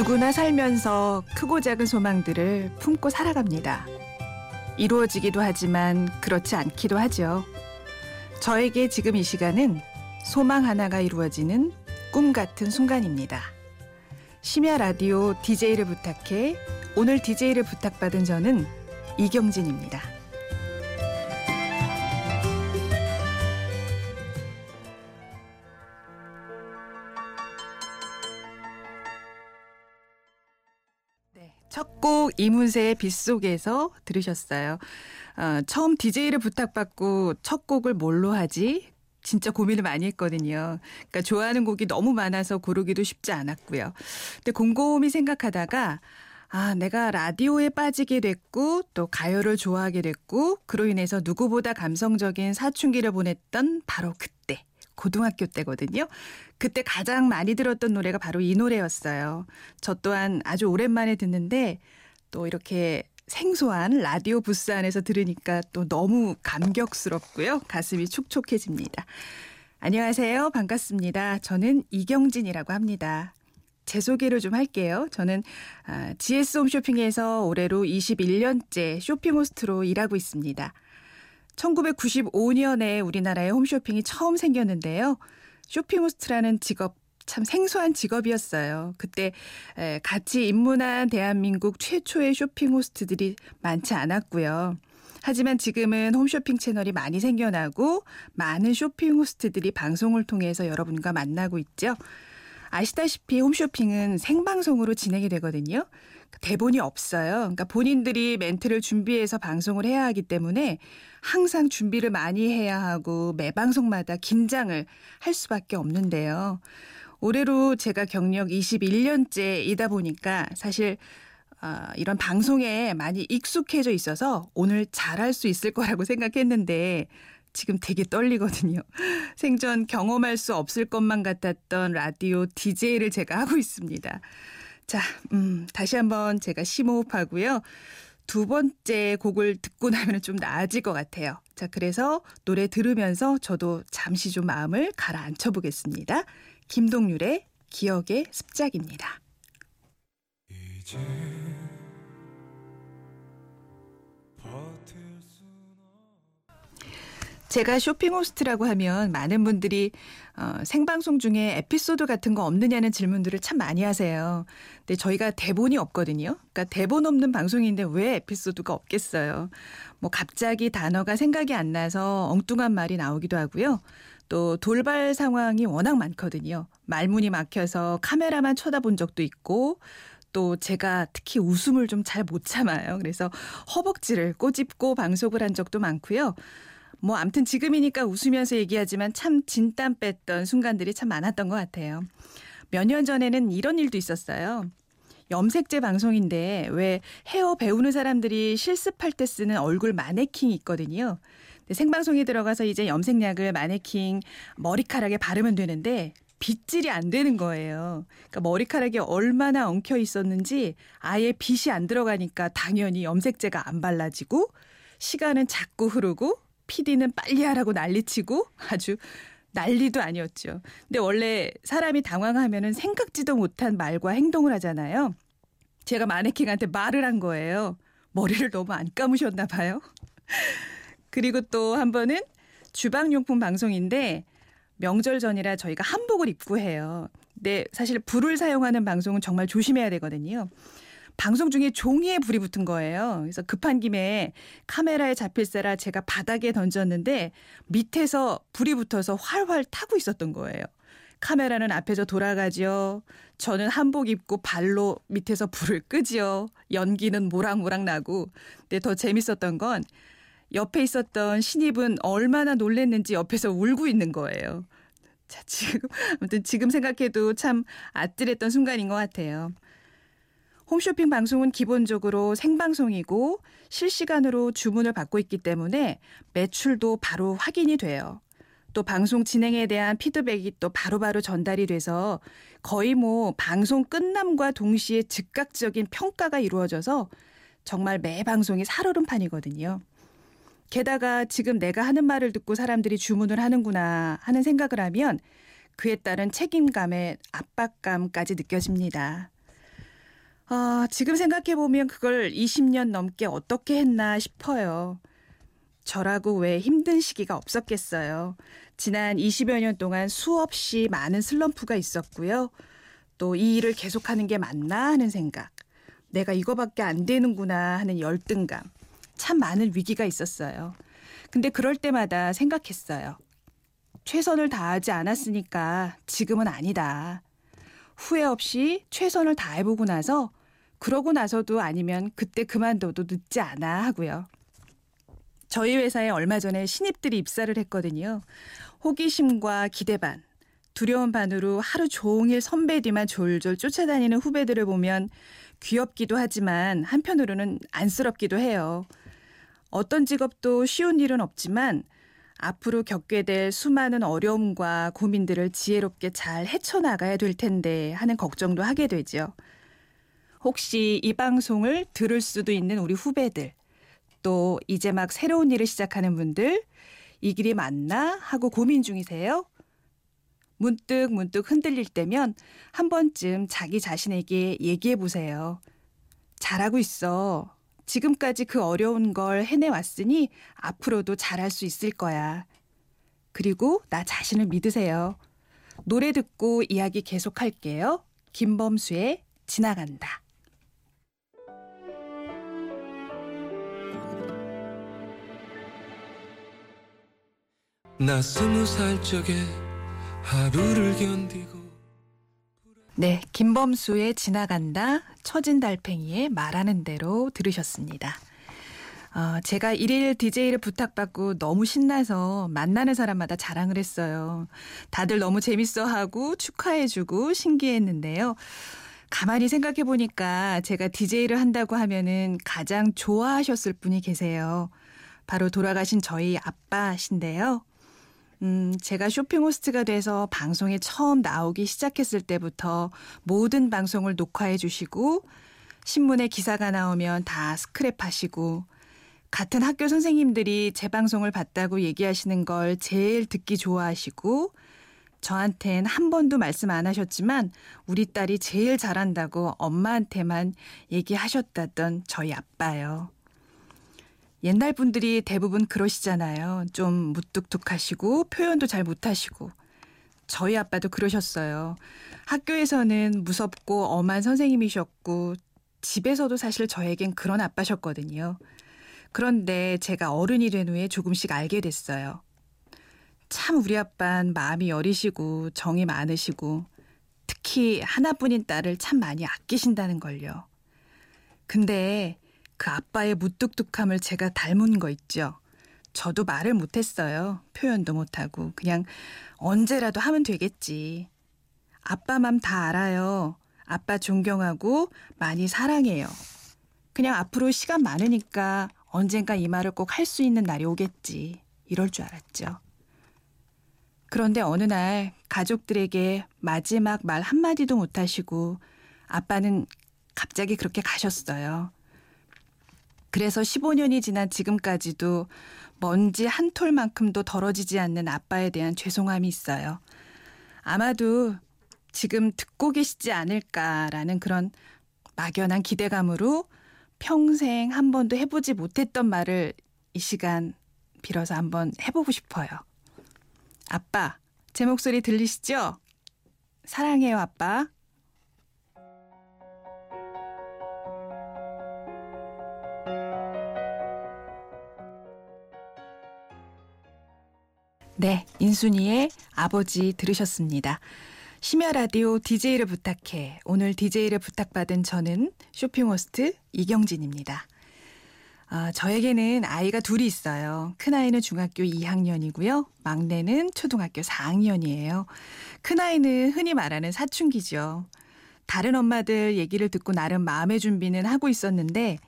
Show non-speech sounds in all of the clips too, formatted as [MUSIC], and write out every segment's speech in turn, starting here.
누구나 살면서 크고 작은 소망들을 품고 살아갑니다. 이루어지기도 하지만 그렇지 않기도 하죠. 저에게 지금 이 시간은 소망 하나가 이루어지는 꿈 같은 순간입니다. 심야 라디오 DJ를 부탁해 오늘 DJ를 부탁받은 저는 이경진입니다. 첫 곡 이문세의 빗속에서 들으셨어요. 어, 처음 DJ를 부탁받고 첫 곡을 뭘로 하지? 진짜 고민을 많이 했거든요. 그러니까 좋아하는 곡이 너무 많아서 고르기도 쉽지 않았고요. 근데 곰곰이 생각하다가 아, 내가 라디오에 빠지게 됐고 또 가요를 좋아하게 됐고 그로 인해서 누구보다 감성적인 사춘기를 보냈던 바로 그때 고등학교 때거든요. 그때 가장 많이 들었던 노래가 바로 이 노래였어요. 저 또한 아주 오랜만에 듣는데 또 이렇게 생소한 라디오 부스 안에서 들으니까 또 너무 감격스럽고요. 가슴이 촉촉해집니다. 안녕하세요. 반갑습니다. 저는 이경진이라고 합니다. 제 소개를 좀 할게요. 저는 GS 홈쇼핑에서 올해로 21년째 쇼핑호스트로 일하고 있습니다. 1995년에 우리나라에 홈쇼핑이 처음 생겼는데요. 쇼핑호스트라는 직업 참 생소한 직업이었어요. 그때 같이 입문한 대한민국 최초의 쇼핑 호스트들이 많지 않았고요. 하지만 지금은 홈쇼핑 채널이 많이 생겨나고 많은 쇼핑 호스트들이 방송을 통해서 여러분과 만나고 있죠. 아시다시피 홈쇼핑은 생방송으로 진행이 되거든요. 대본이 없어요. 그러니까 본인들이 멘트를 준비해서 방송을 해야 하기 때문에 항상 준비를 많이 해야 하고 매 방송마다 긴장을 할 수밖에 없는데요. 올해로 제가 경력 21년째이다 보니까 사실 어, 이런 방송에 많이 익숙해져 있어서 오늘 잘할 수 있을 거라고 생각했는데 지금 되게 떨리거든요. [LAUGHS] 생전 경험할 수 없을 것만 같았던 라디오 DJ를 제가 하고 있습니다. 자, 음, 다시 한번 제가 심호흡하고요. 두 번째 곡을 듣고 나면 좀 나아질 것 같아요. 자, 그래서 노래 들으면서 저도 잠시 좀 마음을 가라앉혀 보겠습니다. 김동률의 기억의 습작입니다. 이제 제가 쇼핑 호스트라고 하면 많은 분들이 어, 생방송 중에 에피소드 같은 거 없느냐는 질문들을 참 많이 하세요. 근데 저희가 대본이 없거든요. 그러니까 대본 없는 방송인데 왜 에피소드가 없겠어요. 뭐 갑자기 단어가 생각이 안 나서 엉뚱한 말이 나오기도 하고요. 또 돌발 상황이 워낙 많거든요. 말문이 막혀서 카메라만 쳐다본 적도 있고 또 제가 특히 웃음을 좀 잘 못 참아요. 그래서 허벅지를 꼬집고 방송을 한 적도 많고요. 뭐 암튼 지금이니까 웃으면서 얘기하지만 참 진땀 뺐던 순간들이 참 많았던 것 같아요. 몇 년 전에는 이런 일도 있었어요. 염색제 방송인데 왜 헤어 배우는 사람들이 실습할 때 쓰는 얼굴 마네킹이 있거든요. 생방송에 들어가서 이제 염색약을 마네킹 머리카락에 바르면 되는데 빗질이 안 되는 거예요. 그러니까 머리카락이 얼마나 엉켜 있었는지 아예 빗이 안 들어가니까 당연히 염색제가 안 발라지고 시간은 자꾸 흐르고 PD는 빨리 하라고 난리치고 아주 난리도 아니었죠. 근데 원래 사람이 당황하면은 생각지도 못한 말과 행동을 하잖아요. 제가 마네킹한테 말을 한 거예요. 머리를 너무 안 감으셨나 봐요. [LAUGHS] 그리고 또 한 번은 주방용품 방송인데 명절 전이라 저희가 한복을 입고 해요. 근데 사실 불을 사용하는 방송은 정말 조심해야 되거든요. 방송 중에 종이에 불이 붙은 거예요. 그래서 급한 김에 카메라에 잡힐세라 제가 바닥에 던졌는데 밑에서 불이 붙어서 활활 타고 있었던 거예요. 카메라는 앞에서 돌아가지요. 저는 한복 입고 발로 밑에서 불을 끄지요. 연기는 모락모락 나고. 근데 더 재밌었던 건 옆에 있었던 신입은 얼마나 놀랬는지 옆에서 울고 있는 거예요. 자, 지금, 아무튼 지금 생각해도 참 아찔했던 순간인 것 같아요. 홈쇼핑 방송은 기본적으로 생방송이고 실시간으로 주문을 받고 있기 때문에 매출도 바로 확인이 돼요. 또 방송 진행에 대한 피드백이 또 바로바로 전달이 돼서 거의 뭐 방송 끝남과 동시에 즉각적인 평가가 이루어져서 정말 매 방송이 살얼음판이거든요. 게다가 지금 내가 하는 말을 듣고 사람들이 주문을 하는구나 하는 생각을 하면 그에 따른 책임감의 압박감까지 느껴집니다. 아, 지금 생각해보면 그걸 20년 넘게 어떻게 했나 싶어요. 저라고 왜 힘든 시기가 없었겠어요. 지난 20여 년 동안 수없이 많은 슬럼프가 있었고요. 또 이 일을 계속하는 게 맞나 하는 생각. 내가 이거밖에 안 되는구나 하는 열등감. 참 많은 위기가 있었어요. 근데 그럴 때마다 생각했어요. 최선을 다하지 않았으니까 지금은 아니다. 후회 없이 최선을 다해보고 나서 그러고 나서도 아니면 그때 그만둬도 늦지 않아 하고요. 저희 회사에 얼마 전에 신입들이 입사를 했거든요. 호기심과 기대 반, 두려운 반으로 하루 종일 선배 뒤만 졸졸 쫓아다니는 후배들을 보면 귀엽기도 하지만 한편으로는 안쓰럽기도 해요. 어떤 직업도 쉬운 일은 없지만 앞으로 겪게 될 수많은 어려움과 고민들을 지혜롭게 잘 헤쳐나가야 될 텐데 하는 걱정도 하게 되죠. 혹시 이 방송을 들을 수도 있는 우리 후배들, 또 이제 막 새로운 일을 시작하는 분들, 이 길이 맞나 하고 고민 중이세요? 문득 문득 흔들릴 때면 한 번쯤 자기 자신에게 얘기해 보세요. 잘하고 있어. 지금까지 그 어려운 걸 해내왔으니 앞으로도 잘할 수 있을 거야. 그리고 나 자신을 믿으세요. 노래 듣고 이야기 계속할게요. 김범수의 지나간다. 나 스무 살 적에 하루를 견디고 네, 김범수의 지나간다, 처진 달팽이의 말하는 대로 들으셨습니다. 어, 제가 일일 DJ를 부탁받고 너무 신나서 만나는 사람마다 자랑을 했어요. 다들 너무 재밌어 하고 축하해주고 신기했는데요. 가만히 생각해 보니까 제가 DJ를 한다고 하면은 가장 좋아하셨을 분이 계세요. 바로 돌아가신 저희 아빠신데요. 음, 제가 쇼핑 호스트가 돼서 방송에 처음 나오기 시작했을 때부터 모든 방송을 녹화해 주시고 신문에 기사가 나오면 다 스크랩 하시고 같은 학교 선생님들이 제 방송을 봤다고 얘기하시는 걸 제일 듣기 좋아하시고 저한텐 한 번도 말씀 안 하셨지만 우리 딸이 제일 잘한다고 엄마한테만 얘기하셨다던 저희 아빠요. 옛날 분들이 대부분 그러시잖아요. 좀 무뚝뚝하시고 표현도 잘 못하시고. 저희 아빠도 그러셨어요. 학교에서는 무섭고 엄한 선생님이셨고 집에서도 사실 저에겐 그런 아빠셨거든요. 그런데 제가 어른이 된 후에 조금씩 알게 됐어요. 참 우리 아빠는 마음이 여리시고 정이 많으시고 특히 하나뿐인 딸을 참 많이 아끼신다는 걸요. 근데 그 아빠의 무뚝뚝함을 제가 닮은 거 있죠. 저도 말을 못했어요. 표현도 못하고. 그냥 언제라도 하면 되겠지. 아빠 맘 다 알아요. 아빠 존경하고 많이 사랑해요. 그냥 앞으로 시간 많으니까 언젠가 이 말을 꼭 할 수 있는 날이 오겠지. 이럴 줄 알았죠. 그런데 어느 날 가족들에게 마지막 말 한마디도 못하시고 아빠는 갑자기 그렇게 가셨어요. 그래서 15년이 지난 지금까지도 먼지 한 톨만큼도 덜어지지 않는 아빠에 대한 죄송함이 있어요. 아마도 지금 듣고 계시지 않을까라는 그런 막연한 기대감으로 평생 한 번도 해보지 못했던 말을 이 시간 빌어서 한번 해보고 싶어요. 아빠, 제 목소리 들리시죠? 사랑해요, 아빠. 네, 인순이의 아버지 들으셨습니다. 심야 라디오 DJ를 부탁해. 오늘 DJ를 부탁받은 저는 쇼핑호스트 이경진입니다. 아, 저에게는 아이가 둘이 있어요. 큰아이는 중학교 2학년이고요. 막내는 초등학교 4학년이에요. 큰아이는 흔히 말하는 사춘기죠. 다른 엄마들 얘기를 듣고 나름 마음의 준비는 하고 있었는데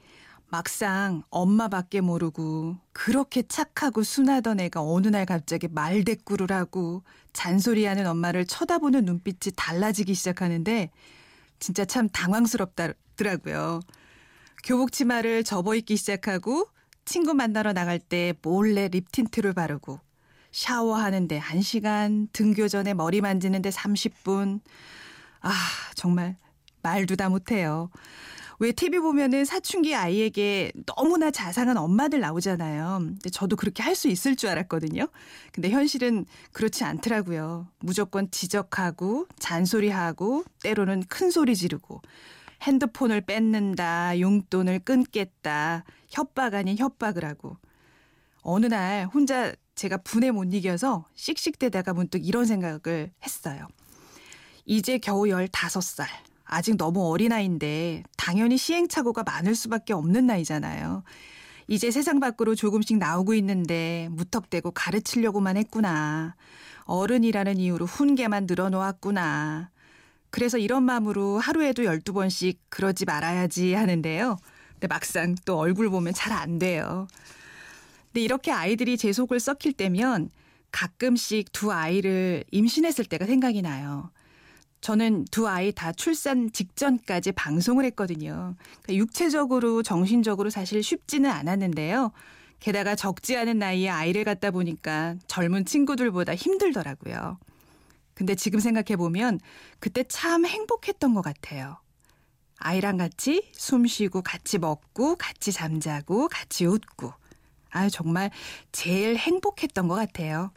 막상 엄마밖에 모르고 그렇게 착하고 순하던 애가 어느 날 갑자기 말대꾸를 하고 잔소리하는 엄마를 쳐다보는 눈빛이 달라지기 시작하는데 진짜 참 당황스럽더라고요. 교복 치마를 접어 입기 시작하고 친구 만나러 나갈 때 몰래 lip tint를 바르고 샤워하는데 1시간, 등교 전에 머리 만지는데 30분. 아, 정말 말도 다 못해요. 왜 TV 보면은 사춘기 아이에게 너무나 자상한 엄마들 나오잖아요. 근데 저도 그렇게 할 수 있을 줄 알았거든요. 근데 현실은 그렇지 않더라고요. 무조건 지적하고 잔소리하고 때로는 큰 소리 지르고 핸드폰을 뺏는다, 용돈을 끊겠다, 협박 아닌 협박을 하고. 어느 날 혼자 제가 분에 못 이겨서 씩씩대다가 문득 이런 생각을 했어요. 이제 겨우 15살. 아직 너무 어린아이인데 당연히 시행착오가 많을 수밖에 없는 나이잖아요. 이제 세상 밖으로 조금씩 나오고 있는데 무턱대고 가르치려고만 했구나. 어른이라는 이유로 훈계만 늘어놓았구나. 그래서 이런 마음으로 하루에도 12번씩 그러지 말아야지 하는데요. 근데 막상 또 얼굴 보면 잘 안 돼요. 근데 이렇게 아이들이 제 속을 썩힐 때면 가끔씩 두 아이를 임신했을 때가 생각이 나요. 저는 두 아이 다 출산 직전까지 방송을 했거든요. 그러니까 육체적으로, 정신적으로 사실 쉽지는 않았는데요. 게다가 적지 않은 나이에 아이를 갖다 보니까 젊은 친구들보다 힘들더라고요. 근데 지금 생각해보면 그때 참 행복했던 것 같아요. 아이랑 같이 숨 쉬고 같이 먹고 같이 잠자고 같이 웃고. 아 정말 제일 행복했던 것 같아요.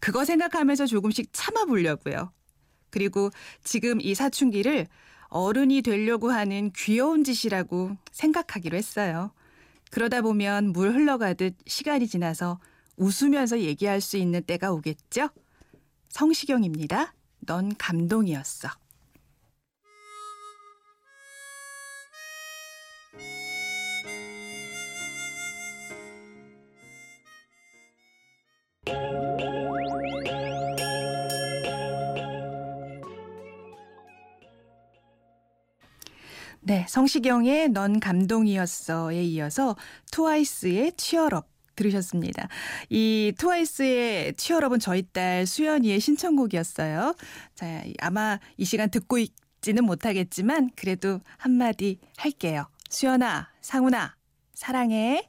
그거 생각하면서 조금씩 참아보려고요. 그리고 지금 이 사춘기를 어른이 되려고 하는 귀여운 짓이라고 생각하기로 했어요. 그러다 보면 물 흘러가듯 시간이 지나서 웃으면서 얘기할 수 있는 때가 오겠죠? 성시경입니다. 넌 감동이었어. 네, 성시경의 넌 감동이었어에 이어서 트와이스의 치얼업 들으셨습니다. 이 트와이스의 치얼업은 저희 딸 수연이의 신청곡이었어요. 자, 아마 이 시간 듣고 있지는 못하겠지만 그래도 한마디 할게요. 수연아, 상훈아, 사랑해.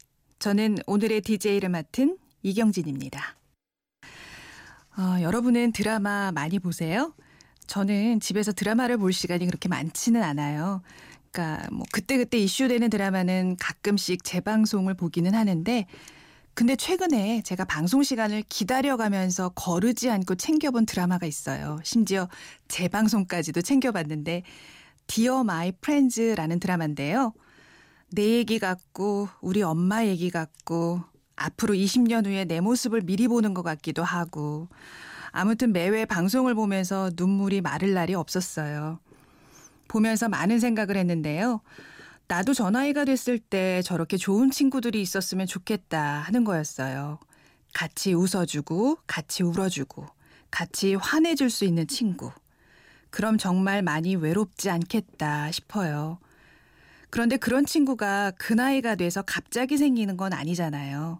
저는 오늘의 DJ를 맡은 이경진입니다. 어, 여러분은 드라마 많이 보세요? 저는 집에서 드라마를 볼 시간이 그렇게 많지는 않아요. 그러니까 뭐 그때그때 이슈되는 드라마는 가끔씩 재방송을 보기는 하는데 근데 최근에 제가 방송 시간을 기다려가면서 거르지 않고 챙겨본 드라마가 있어요. 심지어 재방송까지도 챙겨봤는데 Dear My Friends라는 드라마인데요. 내 얘기 같고 우리 엄마 얘기 같고 앞으로 20년 후에 내 모습을 미리 보는 것 같기도 하고 아무튼 매회 방송을 보면서 눈물이 마를 날이 없었어요. 보면서 많은 생각을 했는데요. 나도 저 나이가 됐을 때 저렇게 좋은 친구들이 있었으면 좋겠다 하는 거였어요. 같이 웃어주고, 같이 울어주고, 같이 화내줄 수 있는 친구. 그럼 정말 많이 외롭지 않겠다 싶어요. 그런데 그런 친구가 그 나이가 돼서 갑자기 생기는 건 아니잖아요.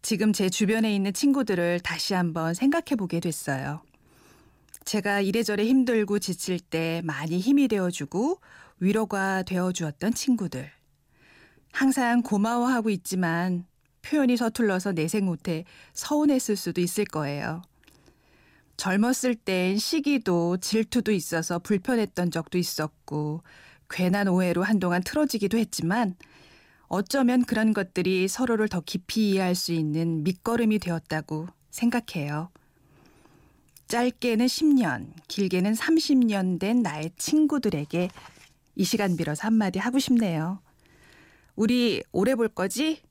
지금 제 주변에 있는 친구들을 다시 한번 생각해 보게 됐어요. 제가 이래저래 힘들고 지칠 때 많이 힘이 되어주고 위로가 되어주었던 친구들. 항상 고마워하고 있지만 표현이 서툴러서 내색 못해 서운했을 수도 있을 거예요. 젊었을 땐 시기도 질투도 있어서 불편했던 적도 있었고 괜한 오해로 한동안 틀어지기도 했지만 어쩌면 그런 것들이 서로를 더 깊이 이해할 수 있는 밑거름이 되었다고 생각해요. 짧게는 10년, 길게는 30년 된 나의 친구들에게 이 시간 빌어서 한마디 하고 싶네요. 우리 오래 볼 거지?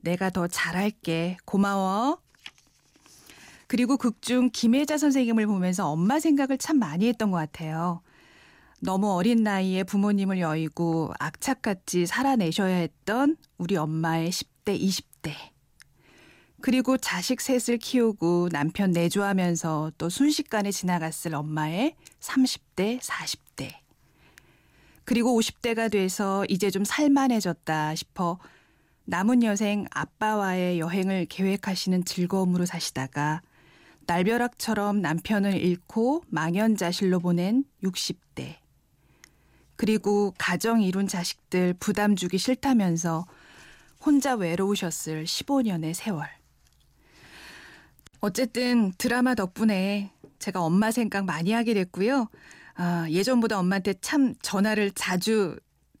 내가 더 잘할게. 고마워. 그리고 극 중 김혜자 선생님을 보면서 엄마 생각을 참 많이 했던 것 같아요. 너무 어린 나이에 부모님을 여의고 악착같이 살아내셔야 했던 우리 엄마의 10대, 20대. 그리고 자식 셋을 키우고 남편 내조하면서 또 순식간에 지나갔을 엄마의 30대, 40대. 그리고 50대가 돼서 이제 좀 살만해졌다 싶어 남은 여생 아빠와의 여행을 계획하시는 즐거움으로 사시다가 날벼락처럼 남편을 잃고 망연자실로 보낸 60대. 그리고 가정 이룬 자식들 부담 주기 싫다면서 혼자 외로우셨을 15년의 세월. 어쨌든 드라마 덕분에 제가 엄마 생각 많이 하게 됐고요. 아, 예전보다 엄마한테 참 전화를 자주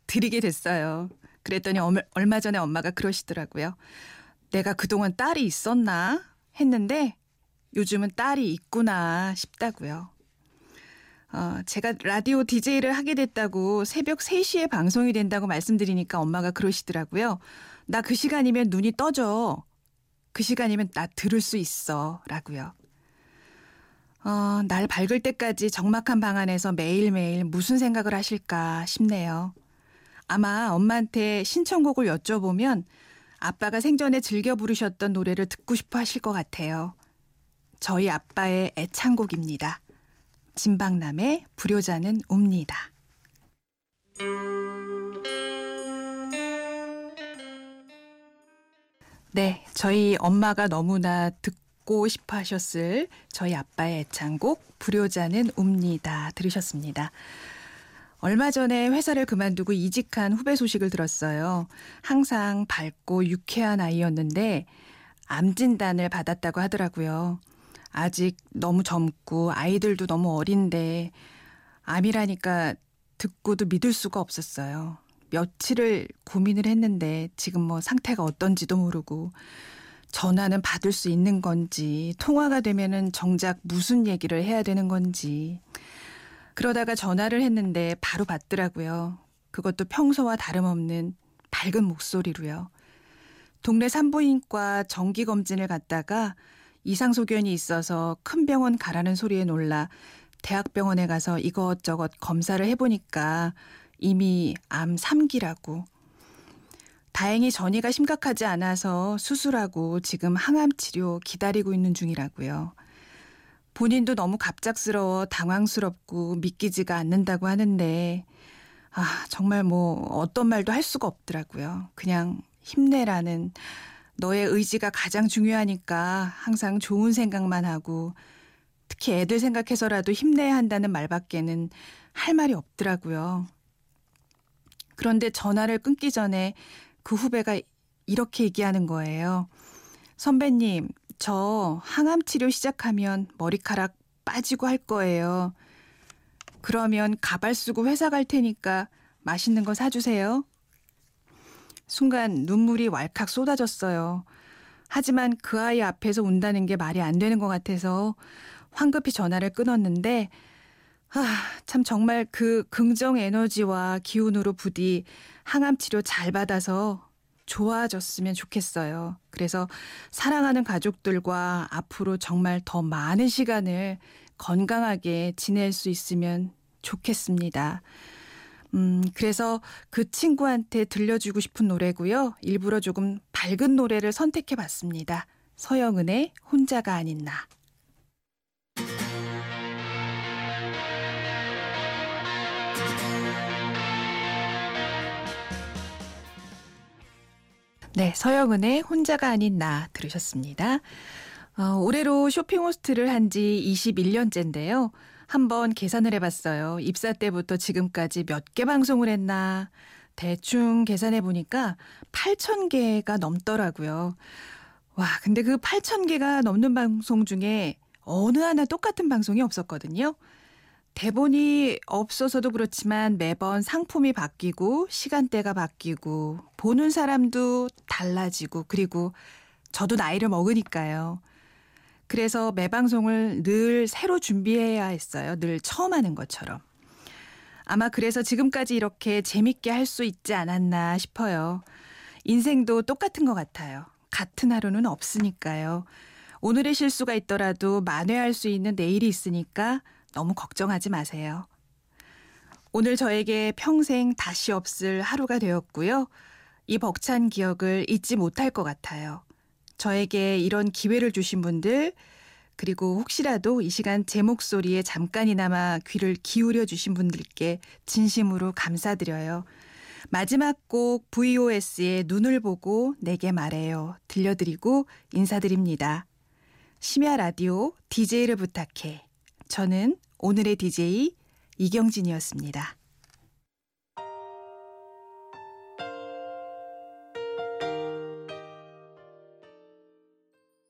드리게 됐어요. 그랬더니 얼마 전에 엄마가 그러시더라고요. 내가 그동안 딸이 있었나 했는데 요즘은 딸이 있구나 싶다고요. 어, 제가 라디오 DJ를 하게 됐다고 새벽 3시에 방송이 된다고 말씀드리니까 엄마가 그러시더라고요. 나 그 시간이면 눈이 떠져. 그 시간이면 나 들을 수 있어. 라고요. 어, 날 밝을 때까지 적막한 방 안에서 매일매일 무슨 생각을 하실까 싶네요. 아마 엄마한테 신청곡을 여쭤보면 아빠가 생전에 즐겨 부르셨던 노래를 듣고 싶어 하실 것 같아요. 저희 아빠의 애창곡입니다. 진박남의 불효자는 옵니다. 네, 저희 엄마가 너무나 듣고 싶어 하셨을 저희 아빠의 애창곡 불효자는 옵니다. 들으셨습니다. 얼마 전에 회사를 그만두고 이직한 후배 소식을 들었어요. 항상 밝고 유쾌한 아이였는데 암 진단을 받았다고 하더라고요. 아직 너무 젊고 아이들도 너무 어린데 암이라니까 듣고도 믿을 수가 없었어요. 며칠을 고민을 했는데 지금 뭐 상태가 어떤지도 모르고 전화는 받을 수 있는 건지 통화가 되면은 정작 무슨 얘기를 해야 되는 건지 그러다가 전화를 했는데 바로 받더라고요. 그것도 평소와 다름없는 밝은 목소리로요. 동네 산부인과 정기 검진을 갔다가 이상소견이 있어서 큰 병원 가라는 소리에 놀라 대학병원에 가서 이것저것 검사를 해보니까 이미 암 3기라고. 다행히 전이가 심각하지 않아서 수술하고 지금 항암 치료 기다리고 있는 중이라고요. 본인도 너무 갑작스러워 당황스럽고 믿기지가 않는다고 하는데, 아, 정말 뭐 어떤 말도 할 수가 없더라고요. 그냥 힘내라는 너의 의지가 가장 중요하니까 항상 좋은 생각만 하고 특히 애들 생각해서라도 힘내야 한다는 말밖에는 할 말이 없더라고요. 그런데 전화를 끊기 전에 그 후배가 이렇게 얘기하는 거예요. 선배님, 저 항암 치료 시작하면 머리카락 빠지고 할 거예요. 그러면 가발 쓰고 회사 갈 테니까 맛있는 거 사주세요. 순간 눈물이 왈칵 쏟아졌어요. 하지만 그 아이 앞에서 운다는 게 말이 안 되는 것 같아서 황급히 전화를 끊었는데, 아, 참 정말 그 긍정 에너지와 기운으로 부디 항암 치료 잘 받아서 좋아졌으면 좋겠어요. 그래서 사랑하는 가족들과 앞으로 정말 더 많은 시간을 건강하게 지낼 수 있으면 좋겠습니다. 음, 그래서 그 친구한테 들려주고 싶은 노래고요. 일부러 조금 밝은 노래를 선택해 봤습니다. 서영은의 혼자가 아닌 나. 네, 서영은의 혼자가 아닌 나 들으셨습니다. 어, 올해로 쇼핑 호스트를 한 지 21년째인데요. 한번 계산을 해봤어요. 입사 때부터 지금까지 몇 개 방송을 했나. 대충 계산해 보니까 8천 개가 넘더라고요. 와, 근데 그 8천 개가 넘는 방송 중에 어느 하나 똑같은 방송이 없었거든요. 대본이 없어서도 그렇지만 매번 상품이 바뀌고 시간대가 바뀌고 보는 사람도 달라지고 그리고 저도 나이를 먹으니까요. 그래서 매 방송을 늘 새로 준비해야 했어요. 늘 처음 하는 것처럼. 아마 그래서 지금까지 이렇게 재밌게 할 수 있지 않았나 싶어요. 인생도 똑같은 것 같아요. 같은 하루는 없으니까요. 오늘의 실수가 있더라도 만회할 수 있는 내일이 있으니까 너무 걱정하지 마세요. 오늘 저에게 평생 다시 없을 하루가 되었고요. 이 벅찬 기억을 잊지 못할 것 같아요. 저에게 이런 기회를 주신 분들, 그리고 혹시라도 이 시간 제 목소리에 잠깐이나마 귀를 기울여 주신 분들께 진심으로 감사드려요. 마지막 곡 VOS의 눈을 보고 내게 말해요. 들려드리고 인사드립니다. 심야 라디오 DJ를 부탁해. 저는 오늘의 DJ 이경진이었습니다.